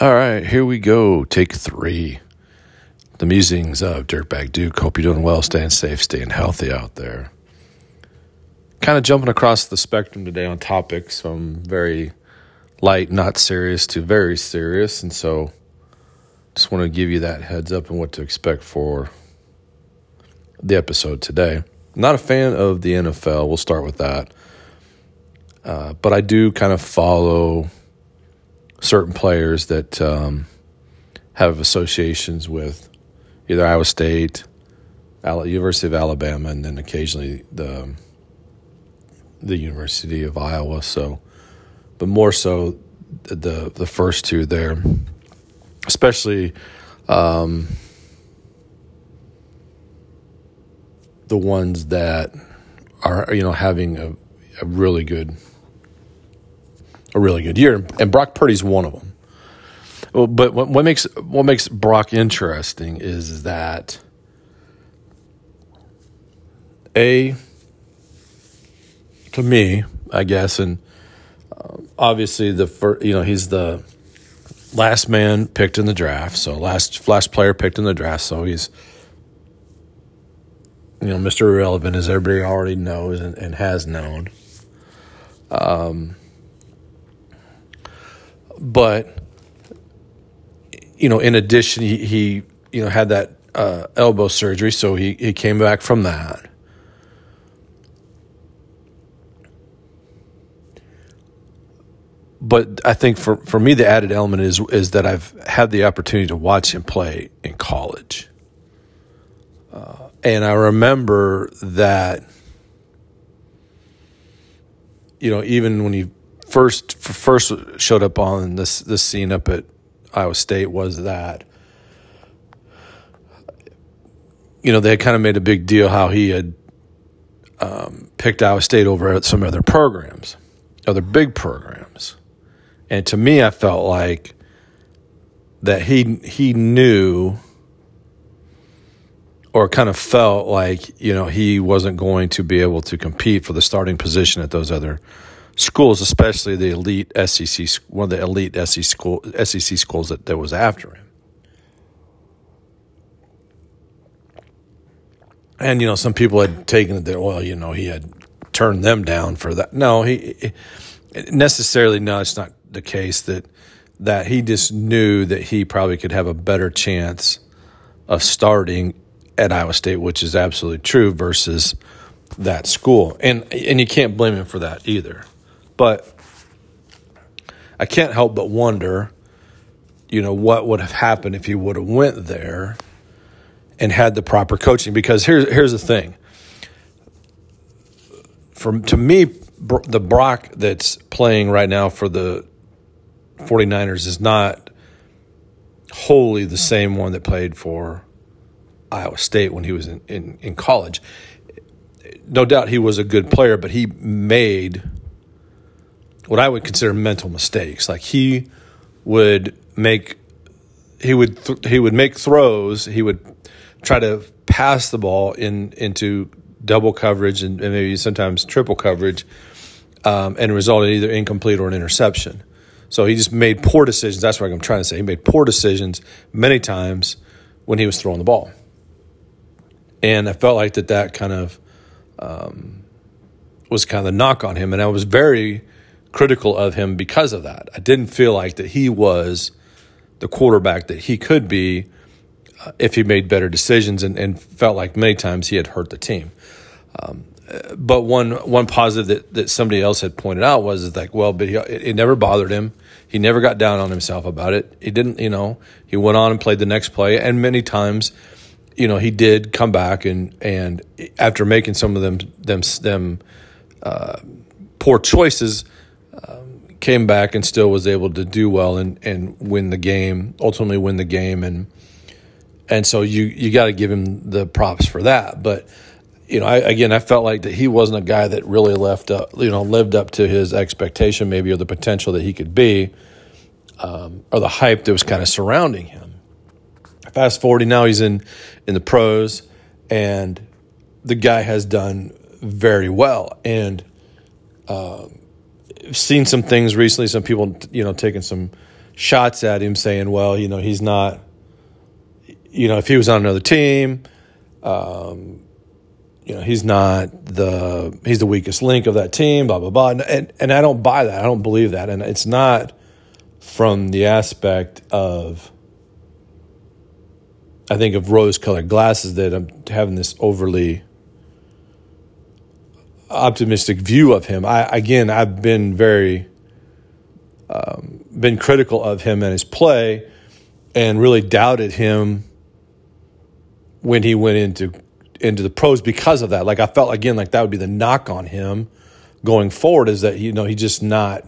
All right, here we go. Take three. The musings of Dirtbag Duke. Hope you're doing well, staying safe, staying healthy out there. Kind of jumping across the spectrum today on topics from very light, not serious, to very serious. And so just want to give you that heads up and what to expect for the episode today. not a fan of the NFL. We'll start with that. Uh, but I do kind of follow certain players that um, have associations with either Iowa State, University of Alabama, and then occasionally the the University of Iowa. So, but more so the the first two there, especially um, the ones that are you know having a, a really good a really good year, and Brock Purdy's one of them. But what, makes what makes Brock interesting is that a to me, I guess, and uh, obviously the first, you know he's the last man picked in the draft, so last last player picked in the draft, so he's you know Mr. Irrelevant as everybody already knows and, and has known. Um, but you know, in addition, he, he you know had that uh, elbow surgery, so he he came back from that. But I think for, for me, the added element is is that I've had the opportunity to watch him play in college, uh, and I remember that you know even when he first first showed up on this this scene up at Iowa State was that you know they had kind of made a big deal how he had um, picked Iowa State over some other programs, other big programs, and to me, I felt like that he he knew or kind of felt like you know he wasn't going to be able to compete for the starting position at those other schools, especially the elite SEC, one of the elite SEC, school, SEC schools that, that was after him. And, you know, some people had taken it that, well, you know, he had turned them down for that. No, he necessarily, no, it's not the case that, that he just knew that he probably could have a better chance of starting at Iowa State, which is absolutely true, versus that school. And, and you can't blame him for that either. But I can't help but wonder, you know, what would have happened if he would have went there and had the proper coaching. Because here's here's the thing. For to me, the Brock that's playing right now for the 49ers is not wholly the same one that played for Iowa State when he was in, in, in college. No doubt he was a good player, but he made – what I would consider mental mistakes. Like he would make he would th- he would make throws. He would try to pass the ball in into double coverage and, and maybe sometimes triple coverage, um, and result in either incomplete or an interception. So he just made poor decisions. That's what I'm trying to say. He made poor decisions many times when he was throwing the ball, and I felt like that that kind of um, was kind of the knock on him. And I was very critical of him because of that. I didn't feel like that he was the quarterback that he could be uh, if he made better decisions and, and, felt like many times he had hurt the team. Um, but one one positive that, that somebody else had pointed out was like, well, but he, it, it never bothered him. He never got down on himself about it. He didn't, you know, he went on and played the next play, and many times, you know, he did come back and and after making some of them them them uh, poor choices, came back and still was able to do well and, and win the game, ultimately win the game. And, and so you, you got to give him the props for that. But, you know, I, again, I felt like that he wasn't a guy that really left up, you know, lived up to his expectation, maybe, or the potential that he could be, um, or the hype that was kind of surrounding him. Fast forwarding now, he's in in the pros, and the guy has done very well. And um, seen some things recently. Some people, you know, taking some shots at him saying, well, you know, he's not, you know, if he was on another team, um, you know, he's not the he's the weakest link of that team, blah blah blah. And, and and I don't buy that. I don't believe that. And it's not from the aspect of I think of rose colored glasses that I'm having this overly optimistic view of him. I again, I've been very um, been critical of him and his play, and really doubted him when he went into into the pros because of that. Like I felt again like that would be the knock on him going forward is that you know he just not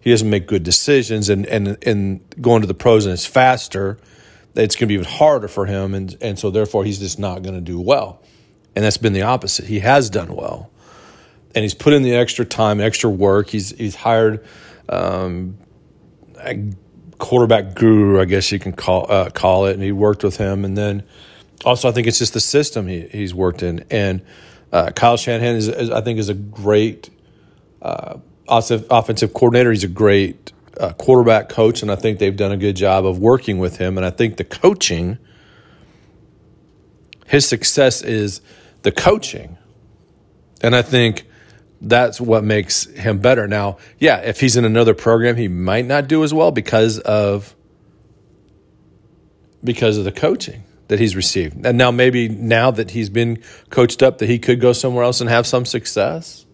he doesn't make good decisions and and and going to the pros and it's faster. It's going to be even harder for him, and and so therefore he's just not going to do well. And that's been the opposite. He has done well and he's put in the extra time, extra work. He's he's hired um, a quarterback guru, I guess you can call uh, call it, and he worked with him. And then also, I think it's just the system he, he's worked in. And uh, Kyle Shanahan is, is, I think, is a great uh, offensive coordinator. He's a great uh, quarterback coach, and I think they've done a good job of working with him. And I think the coaching, his success is the coaching, and I think that's what makes him better. Now, yeah, if he's in another program, he might not do as well because of because of the coaching that he's received. And now maybe now that he's been coached up that he could go somewhere else and have some success.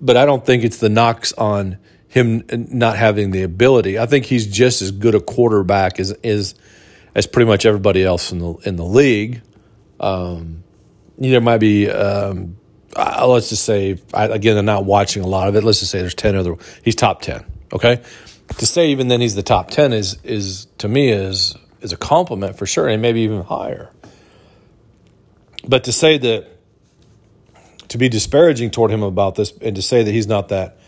But I don't think it's the knocks on him not having the ability. I think he's just as good a quarterback as is as pretty much everybody else in the in the league. Um, there might be um, uh, let's just say, I, again, I'm not watching a lot of it. Let's just say there's 10 other, he's top 10. Okay. To say even then he's the top 10 is, is to me is, is a compliment for sure. And maybe even higher. But to say that, to be disparaging toward him about this and to say that he's not that,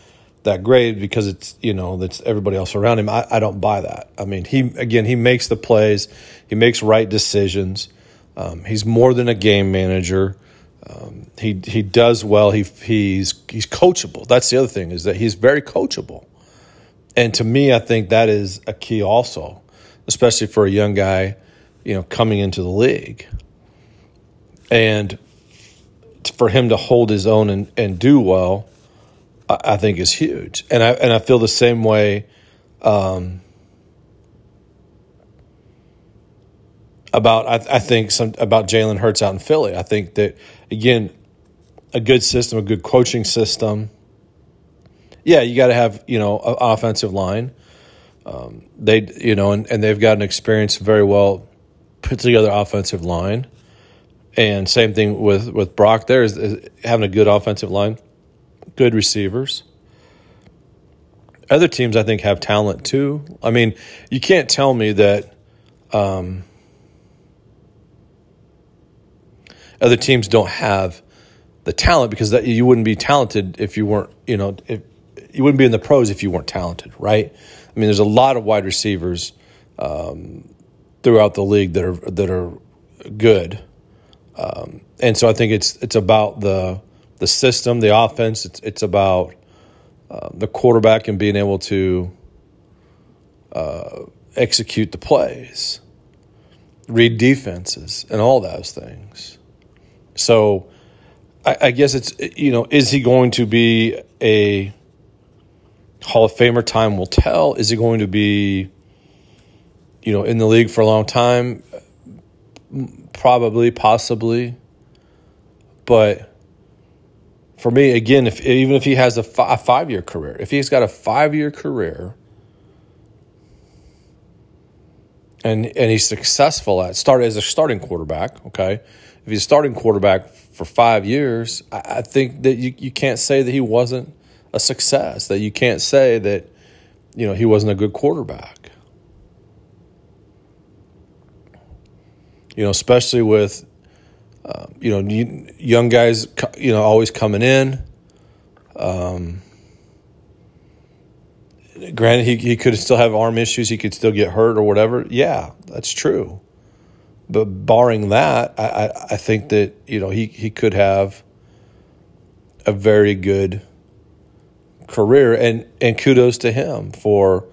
that great because it's, you know, that's everybody else around him. I, I don't buy that. I mean, he, again, he makes the plays, he makes right decisions. Um, he's more than a game manager. Um, he he does well. He he's he's coachable. That's the other thing is that he's very coachable, and to me, I think that is a key also, especially for a young guy, you know, coming into the league, and for him to hold his own and, and do well, I, I think is huge. And I and I feel the same way. Um, about I, I think some about Jalen Hurts out in Philly. I think that again, a good system, a good coaching system. Yeah, you got to have you know an offensive line. Um, they you know and, and they've got an experienced, very well put together offensive line. And same thing with with Brock. There is, is having a good offensive line, good receivers. Other teams, I think, have talent too. I mean, you can't tell me that. Um, other teams don't have the talent because that you wouldn't be talented if you weren't, you know, if, you wouldn't be in the pros if you weren't talented, right? I mean, there's a lot of wide receivers um, throughout the league that are that are good, um, and so I think it's it's about the the system, the offense. It's it's about uh, the quarterback and being able to uh, execute the plays, read defenses, and all those things. So I, I guess it's, you know, is he going to be a Hall of Famer? Time will tell. Is he going to be, you know, in the league for a long time? Probably, possibly. But for me, again, if even if he has a, fi- a five year career, if he's got a five year career and and he's successful at start as a starting quarterback, okay, if he's starting quarterback for five years, I, I think that you, you can't say that he wasn't a success, that you can't say that, you know, he wasn't a good quarterback. You know, especially with, uh, you know, young guys, you know, always coming in. Um, granted, he, he could still have arm issues. He could still get hurt or whatever. Yeah, that's true. But barring that, I, I, I think that you know he he could have a very good career, and and kudos to him for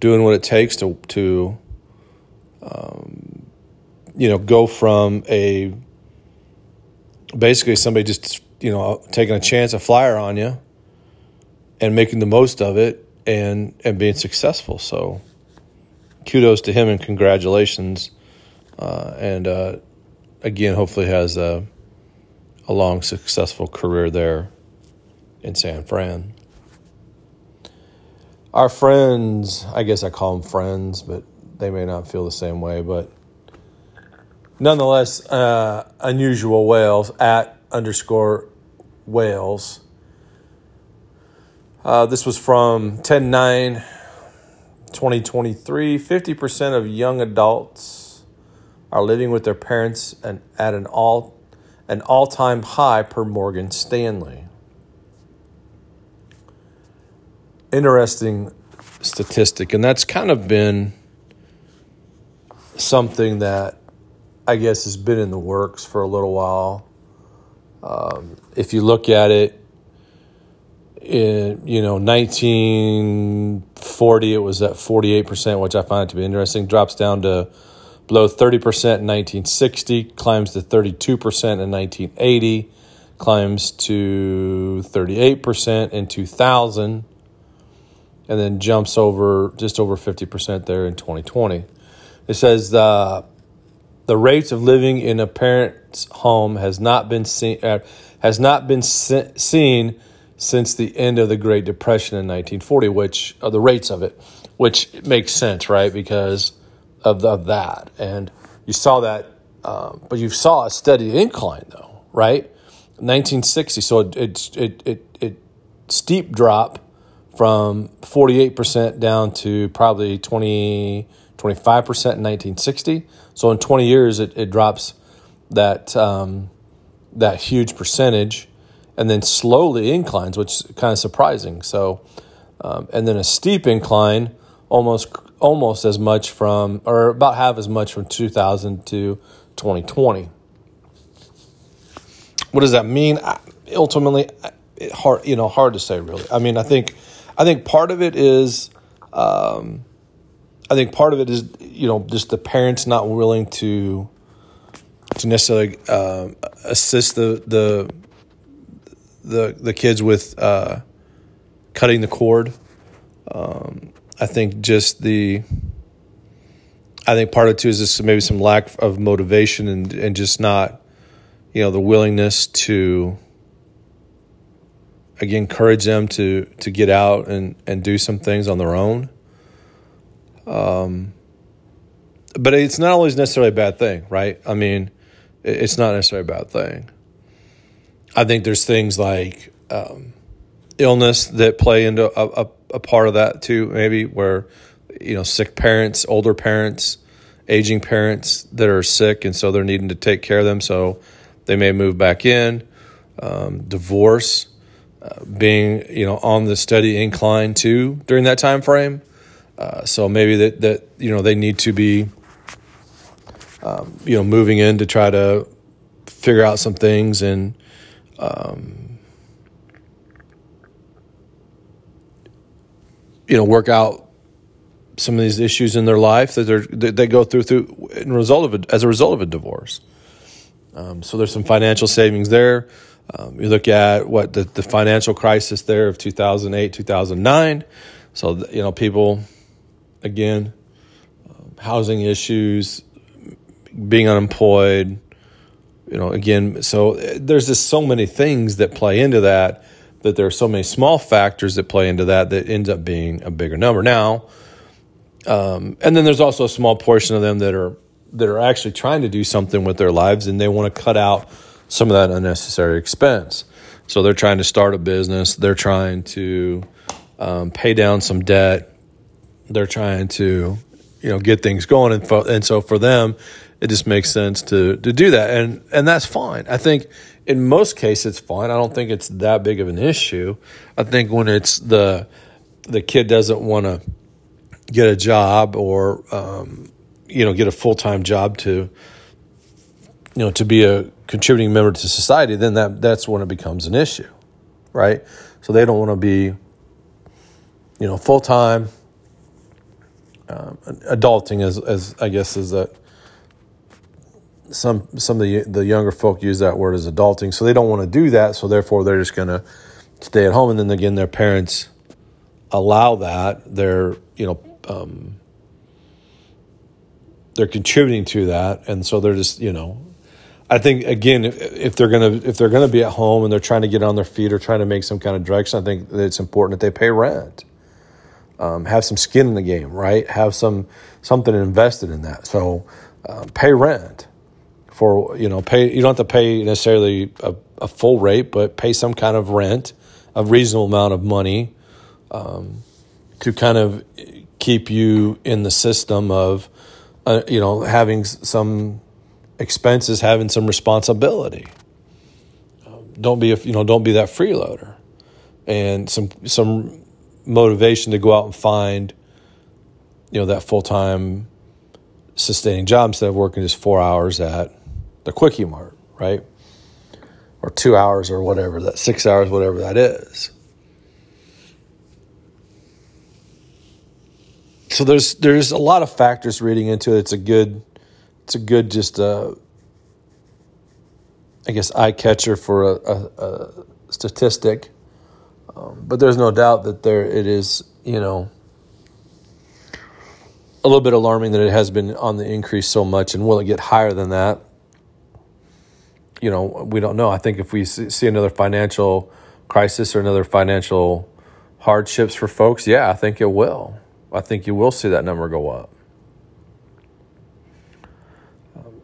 doing what it takes to to um, you know go from a basically somebody just you know taking a chance a flyer on you and making the most of it and and being successful. So kudos to him and congratulations uh, and uh, again hopefully has a, a long successful career there in san fran our friends i guess i call them friends but they may not feel the same way but nonetheless, uh, unusual whales at underscore whales. Uh, this was from 10 9 2023. 50% of young adults are living with their parents and at an all an all-time high per Morgan Stanley. Interesting statistic and that's kind of been something that I guess, has been in the works for a little while. Um, if you look at it, in you know 1940, it was at 48 percent, which I find it to be interesting. Drops down to below 30 percent in 1960, climbs to 32 percent in 1980, climbs to 38 percent in 2000, and then jumps over just over 50 percent there in 2020. It says. Uh, the rates of living in a parent's home has not been seen uh, has not been se- seen since the end of the Great Depression in 1940, which are uh, the rates of it, which makes sense, right? Because of, of that, and you saw that, um, but you saw a steady incline though, right? 1960, so it it it it, it steep drop from 48% down to probably 20 25% in 1960 so in 20 years, it, it drops that um, that huge percentage, and then slowly inclines, which is kind of surprising. So, um, and then a steep incline, almost almost as much from, or about half as much from 2000 to 2020. What does that mean? ultimately, it hard you know hard to say really. I mean, I think I think part of it is. Um, I think part of it is you know just the parents not willing to to necessarily uh, assist the the the the kids with uh, cutting the cord. Um, I think just the I think part of it too is just maybe some lack of motivation and and just not you know the willingness to again encourage them to to get out and and do some things on their own. Um, but it's not always necessarily a bad thing, right? I mean, it's not necessarily a bad thing. I think there's things like um, illness that play into a, a, a, part of that too, maybe where, you know, sick parents, older parents, aging parents that are sick, and so they're needing to take care of them. So they may move back in. Um, divorce, uh, being, you know, on the steady incline too during that time frame. Uh, so maybe that, that you know they need to be um, you know moving in to try to figure out some things and um, you know work out some of these issues in their life that they're they go through through in result of it as a result of a divorce. Um, so there's some financial savings there. Um, you look at what the, the financial crisis there of 2008 2009 so you know people again, um, housing issues, being unemployed. You know, again, so there's just so many things that play into that. That there are so many small factors that play into that that ends up being a bigger number. Now, um, and then there's also a small portion of them that are that are actually trying to do something with their lives and they want to cut out some of that unnecessary expense. So they're trying to start a business. They're trying to um, pay down some debt they're trying to you know get things going and fo- and so for them it just makes sense to to do that and and that's fine i think in most cases it's fine. I don't think it's that big of an issue. I think when it's the the kid doesn't want to get a job or um, you know get a full-time job to you know to be a contributing member to society then that that's when it becomes an issue right? So they don't want to be you know full-time um, adulting as as I guess is that some some of the the younger folk use that word as adulting, so they don't want to do that, so therefore they're just going to stay at home, and then again their parents allow that. They're you know um, they're contributing to that, and so they're just you know. I think again, if they're gonna if they're gonna be at home and they're trying to get on their feet or trying to make some kind of direction, I think it's important that they pay rent um, have some skin in the game, right? Have some something invested in that. So um, pay rent for you know pay. You don't have to pay necessarily a, a, full rate, but pay some kind of rent, a reasonable amount of money um, to kind of keep you in the system of uh, you know having some expenses, having some responsibility. Um, don't be you know don't be that freeloader, and some some motivation to go out and find, you know, that full time sustaining job instead of working just four hours at the quickie mart, right? Or two hours or whatever that six hours, whatever that is. So there's there's a lot of factors reading into it. It's a good it's a good just uh, I guess eye catcher for a, a, a statistic um, but there's no doubt that there it is, you know, a little bit alarming that it has been on the increase so much. And will it get higher than that? You know, we don't know. I think if we see another financial crisis or another financial hardships for folks, yeah, I think it will. I think you will see that number go up.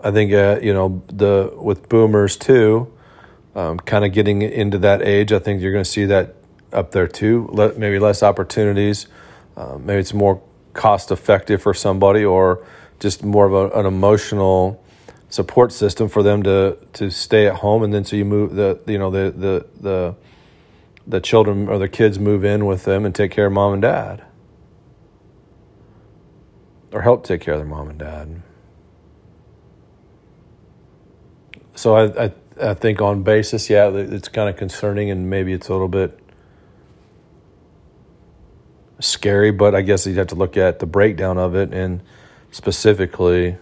I think uh, you know the with boomers too, um, kind of getting into that age. I think you're going to see that up there too. maybe less opportunities. Uh, maybe it's more cost effective for somebody, or just more of a, an emotional support system for them to to stay at home. And then so you move the you know the the the the children or the kids move in with them and take care of mom and dad, or help take care of their mom and dad. So I, I I think on basis, yeah, it's kind of concerning, and maybe it's a little bit scary, but I guess you'd have to look at the breakdown of it and specifically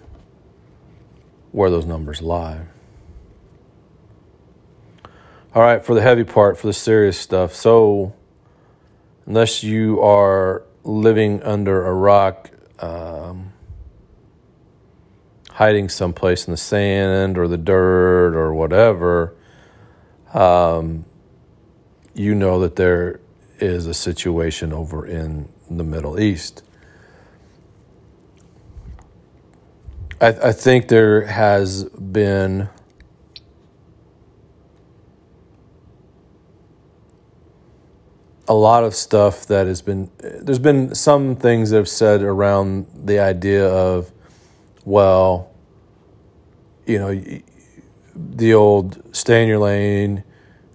where those numbers lie. All right, for the heavy part, for the serious stuff. So, unless you are living under a rock, um, hiding someplace in the sand or the dirt or whatever, um, you know that there is a situation over in the Middle East. I, I think there has been a lot of stuff that has been there's been some things that have said around the idea of well you know the old stay in your lane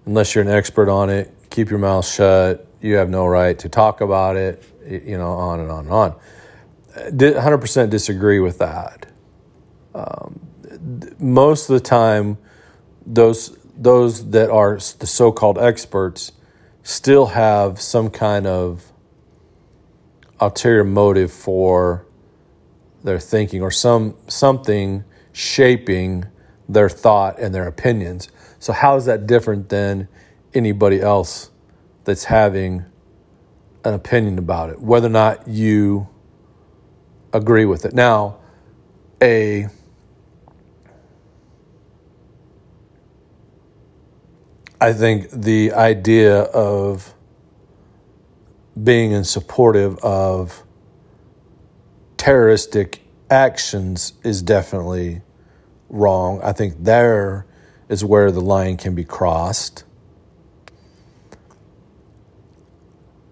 unless you're an expert on it keep your mouth shut you have no right to talk about it, you know, on and on and on. Uh, 100% disagree with that. Um, most of the time, those those that are the so-called experts still have some kind of ulterior motive for their thinking or some something shaping their thought and their opinions. So how is that different than anybody else that's having an opinion about it, whether or not you agree with it. Now, a I think the idea of being in supportive of terroristic actions is definitely wrong. I think there is where the line can be crossed.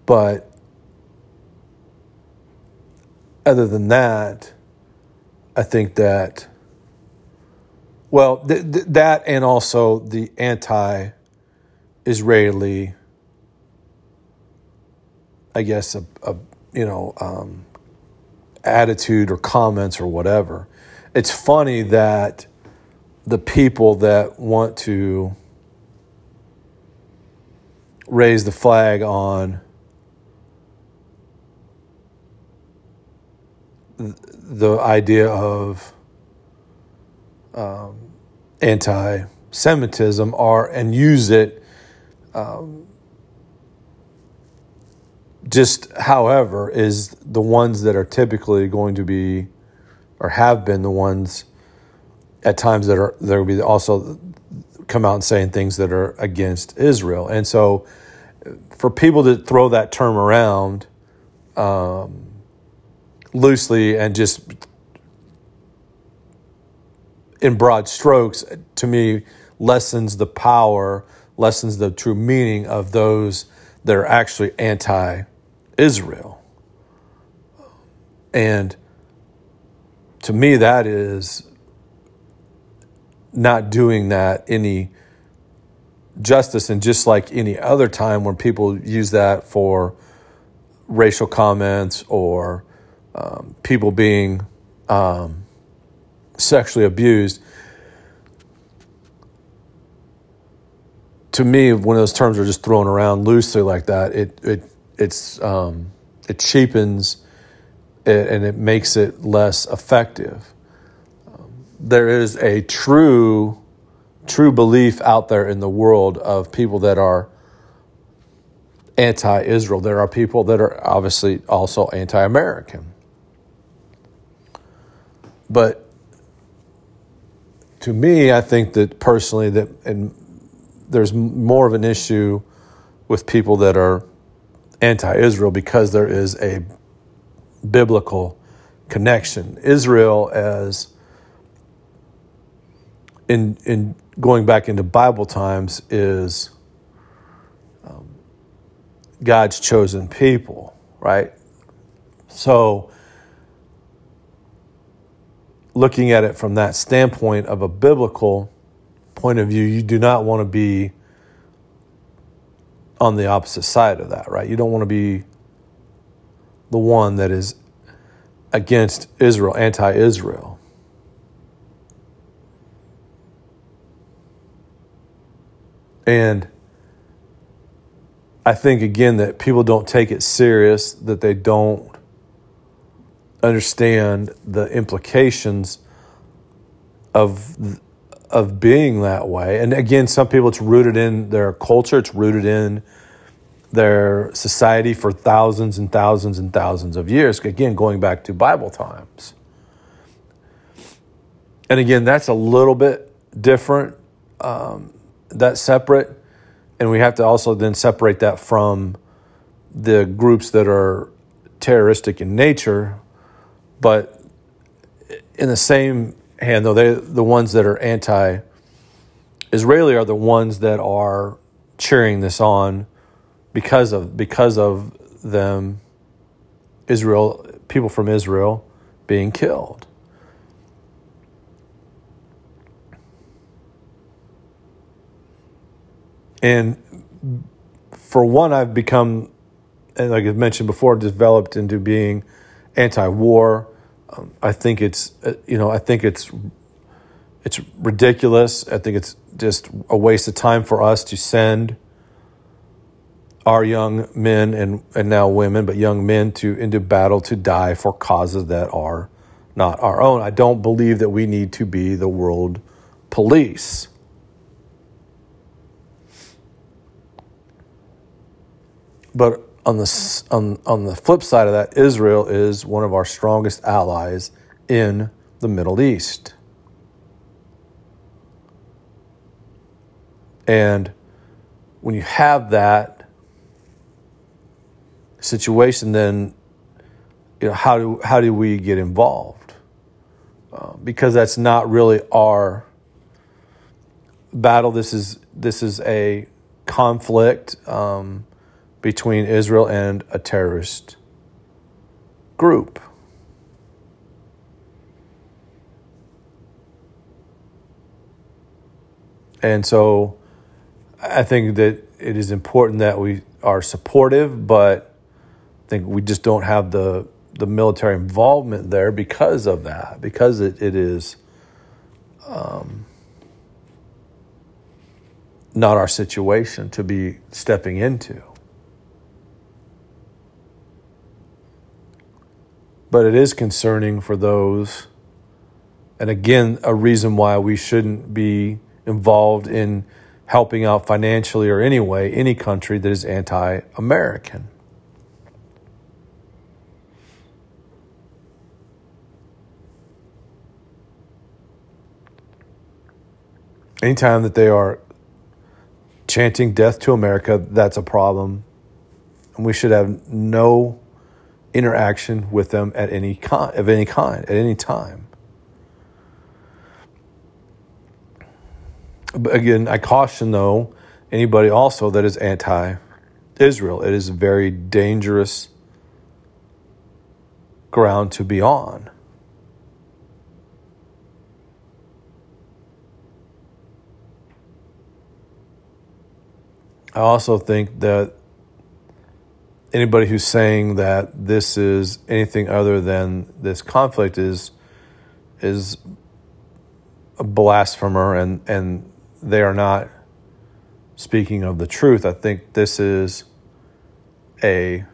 But other than that, I think that, well, th- th- that and also the anti Israeli, I guess, a, a you know, um, attitude or comments or whatever. It's funny that the people that want to raise the flag on the idea of um, anti-Semitism are and use it. Um, just, however, is the ones that are typically going to be, or have been the ones at times that are there will be also come out and saying things that are against Israel, and so for people to throw that term around um, loosely and just in broad strokes, to me, lessens the power, lessens the true meaning of those that are actually anti Israel. And to me, that is not doing that any justice. And just like any other time when people use that for racial comments or um, people being um, sexually abused, to me, when those terms are just thrown around loosely like that, it it it's um, it cheapens it and it makes it less effective. There is a true true belief out there in the world of people that are anti-Israel. There are people that are obviously also anti-American. But to me, I think that personally that and there's more of an issue with people that are anti-Israel because there is a biblical connection. Israel as in in going back into Bible times is um, God's chosen people, right? So looking at it from that standpoint of a biblical point of view, you do not want to be on the opposite side of that, right? You don't want to be the one that is against Israel, anti Israel. And I think, again, that people don't take it serious, that they don't understand the implications of of being that way. And again, some people it's rooted in their culture, it's rooted in their society for thousands and thousands and thousands of years. Again, going back to Bible times. And again, that's a little bit different. Um, that's separate. And we have to also then separate that from the groups that are terroristic in nature. But in the same hand, though, they the ones that are anti Israeli are the ones that are cheering this on because of because of them Israel people from Israel being killed. And for one, I've become, and like I've mentioned before, developed into being anti-war um, I think it's uh, you know I think it's it's ridiculous. I think it's just a waste of time for us to send our young men and, and now women, but young men to into battle to die for causes that are not our own. I don't believe that we need to be the world police. But on the on on the flip side of that, Israel is one of our strongest allies in the Middle East. And when you have that situation, then you know how do how do we get involved? Uh, because that's not really our battle. This is this is a conflict. Um, between Israel and a terrorist group. And so I think that it is important that we are supportive, but I think we just don't have the the military involvement there because of that, because it, it is um, not our situation to be stepping into. But it is concerning for those, and again, a reason why we shouldn't be involved in helping out financially or any way any country that is anti American. Anytime that they are chanting death to America, that's a problem. And we should have no interaction with them at any kind, of any kind, at any time. But again, I caution though anybody also that is anti Israel. It is very dangerous ground to be on. I also think that anybody who's saying that this is anything other than this conflict is is a blasphemer and and they are not speaking of the truth. I think this is a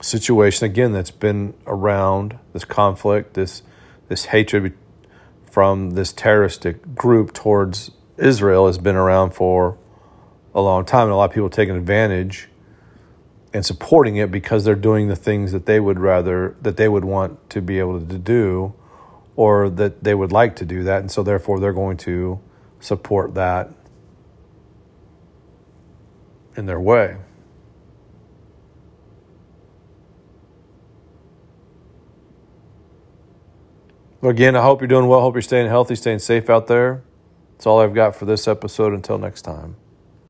situation again that's been around this conflict, this this hatred from this terroristic group towards Israel has been around for a long time, and a lot of people taking advantage and supporting it because they're doing the things that they would rather that they would want to be able to do or that they would like to do that. And so therefore they're going to support that in their way. Again i hope you're doing well. Hope you're staying healthy staying safe out there. That's all i've got for this episode. Until next time